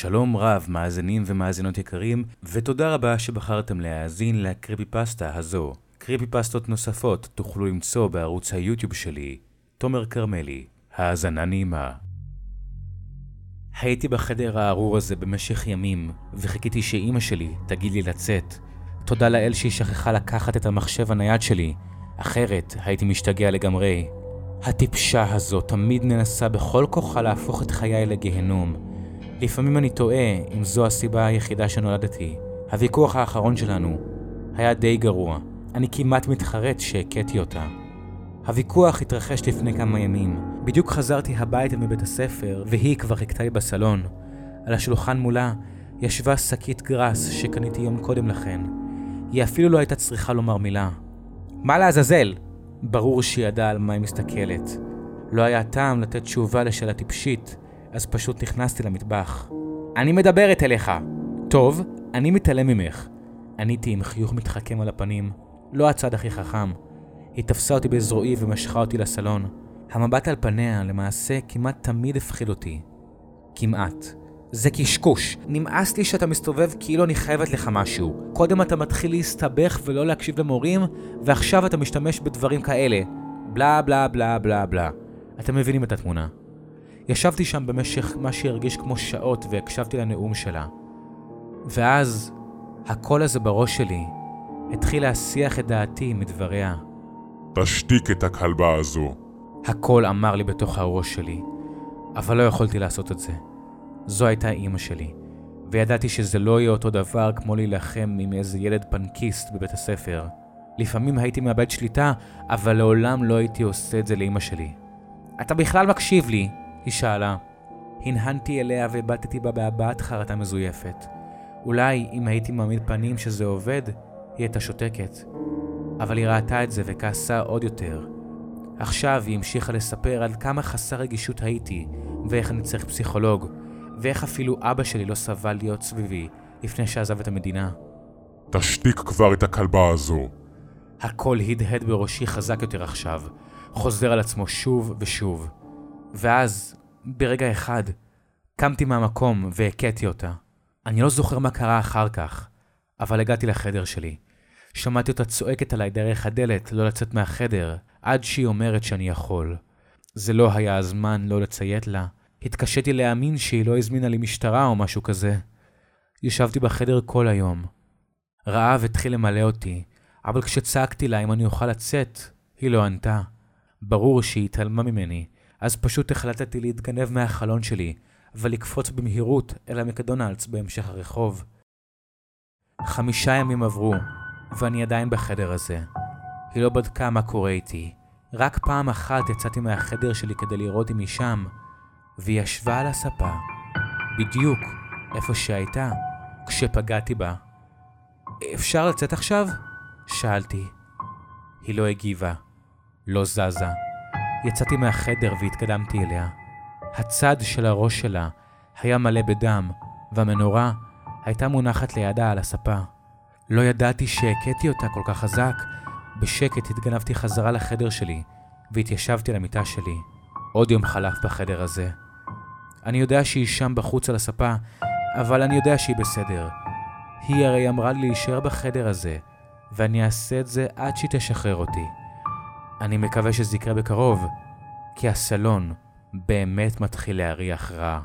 שלום רב, מאזינים ומאזינות יקרים, ותודה רבה שבחרתם להאזין לקריפי פסטה הזו. קריפי פסטות נוספות תוכלו למצוא בערוץ היוטיוב שלי, תומר כרמלי. האזנה נעימה. הייתי בחדר הארור הזה במשך ימים, וחיכיתי שאימא שלי תגיד לי לצאת. תודה לאל שהיא שכחה לקחת את המחשב הנייד שלי, אחרת הייתי משתגע לגמרי. הטיפשה הזו תמיד ננסה בכל כוחה להפוך את חיי לגיהנום. לפעמים אני תוהה אם זו הסיבה היחידה שנולדתי. הוויכוח האחרון שלנו היה די גרוע. אני כמעט מתחרט שהכיתי אותה. הוויכוח התרחש לפני כמה ימים. בדיוק חזרתי הביתה מבית הספר, והיא כבר חיכתה לי בסלון. על השולחן מולה ישבה שקית גראס שקניתי יום קודם לכן. היא אפילו לא הייתה צריכה לומר מילה. מה לעזאזל? ברור שהיא ידעה על מה היא מסתכלת. לא היה טעם לתת תשובה לשאלה טיפשית, אז פשוט נכנסתי למטבח. אני מדברת אליך. טוב, אני מתעלם ממך. עניתי עם חיוך מתחכם על הפנים. לא הצד הכי חכם. היא תפסה אותי בזרועי ומשכה אותי לסלון. המבט על פניה למעשה כמעט תמיד הפחיד אותי. כמעט. זה קשקוש. נמאס לי שאתה מסתובב כאילו אני חייבת לך משהו. קודם אתה מתחיל להסתבך ולא להקשיב למורים, ועכשיו אתה משתמש בדברים כאלה. בלה בלה בלה בלה בלה. אתם מבינים את התמונה. ישבתי שם במשך מה שהרגיש כמו שעות והקשבתי לנאום שלה. ואז, הקול הזה בראש שלי התחיל להסיח את דעתי מדבריה. תשתיק את הכלבה הזו. הקול אמר לי בתוך הראש שלי, אבל לא יכולתי לעשות את זה. זו הייתה אימא שלי, וידעתי שזה לא יהיה אותו דבר כמו להילחם עם איזה ילד פנקיסט בבית הספר. לפעמים הייתי מאבד שליטה, אבל לעולם לא הייתי עושה את זה לאימא שלי. אתה בכלל מקשיב לי? היא שאלה. הנהנתי אליה והבטתי בה בהבעת חרטה מזויפת. אולי אם הייתי מעמיד פנים שזה עובד, היא הייתה שותקת. אבל היא ראתה את זה וכעסה עוד יותר. עכשיו היא המשיכה לספר על כמה חסר רגישות הייתי, ואיך אני צריך פסיכולוג, ואיך אפילו אבא שלי לא סבל להיות סביבי לפני שעזב את המדינה. תשתיק כבר את הכלבה הזו. הקול הדהד בראשי חזק יותר עכשיו, חוזר על עצמו שוב ושוב. ואז, ברגע אחד, קמתי מהמקום והכיתי אותה. אני לא זוכר מה קרה אחר כך, אבל הגעתי לחדר שלי. שמעתי אותה צועקת עליי דרך הדלת לא לצאת מהחדר, עד שהיא אומרת שאני יכול. זה לא היה הזמן לא לציית לה. התקשיתי להאמין שהיא לא הזמינה לי משטרה או משהו כזה. ישבתי בחדר כל היום. רעב התחיל למלא אותי, אבל כשצעקתי לה אם אני אוכל לצאת, היא לא ענתה. ברור שהיא התעלמה ממני, אז פשוט החלטתי להתגנב מהחלון שלי, ולקפוץ במהירות אל המקדונלדס בהמשך הרחוב. חמישה ימים עברו, ואני עדיין בחדר הזה. היא לא בדקה מה קורה איתי. רק פעם אחת יצאתי מהחדר שלי כדי לראות אם היא שם, והיא ישבה על הספה, בדיוק איפה שהייתה כשפגעתי בה. אפשר לצאת עכשיו? שאלתי. היא לא הגיבה, לא זזה. יצאתי מהחדר והתקדמתי אליה. הצד של הראש שלה היה מלא בדם, והמנורה הייתה מונחת לידה על הספה. לא ידעתי שהכיתי אותה כל כך חזק. בשקט התגנבתי חזרה לחדר שלי, והתיישבתי על המיטה שלי. עוד יום חלף בחדר הזה. אני יודע שהיא שם בחוץ על הספה, אבל אני יודע שהיא בסדר. היא הרי אמרה לי להישאר בחדר הזה, ואני אעשה את זה עד שהיא תשחרר אותי. אני מקווה שזה יקרה בקרוב, כי הסלון באמת מתחיל להריח רע.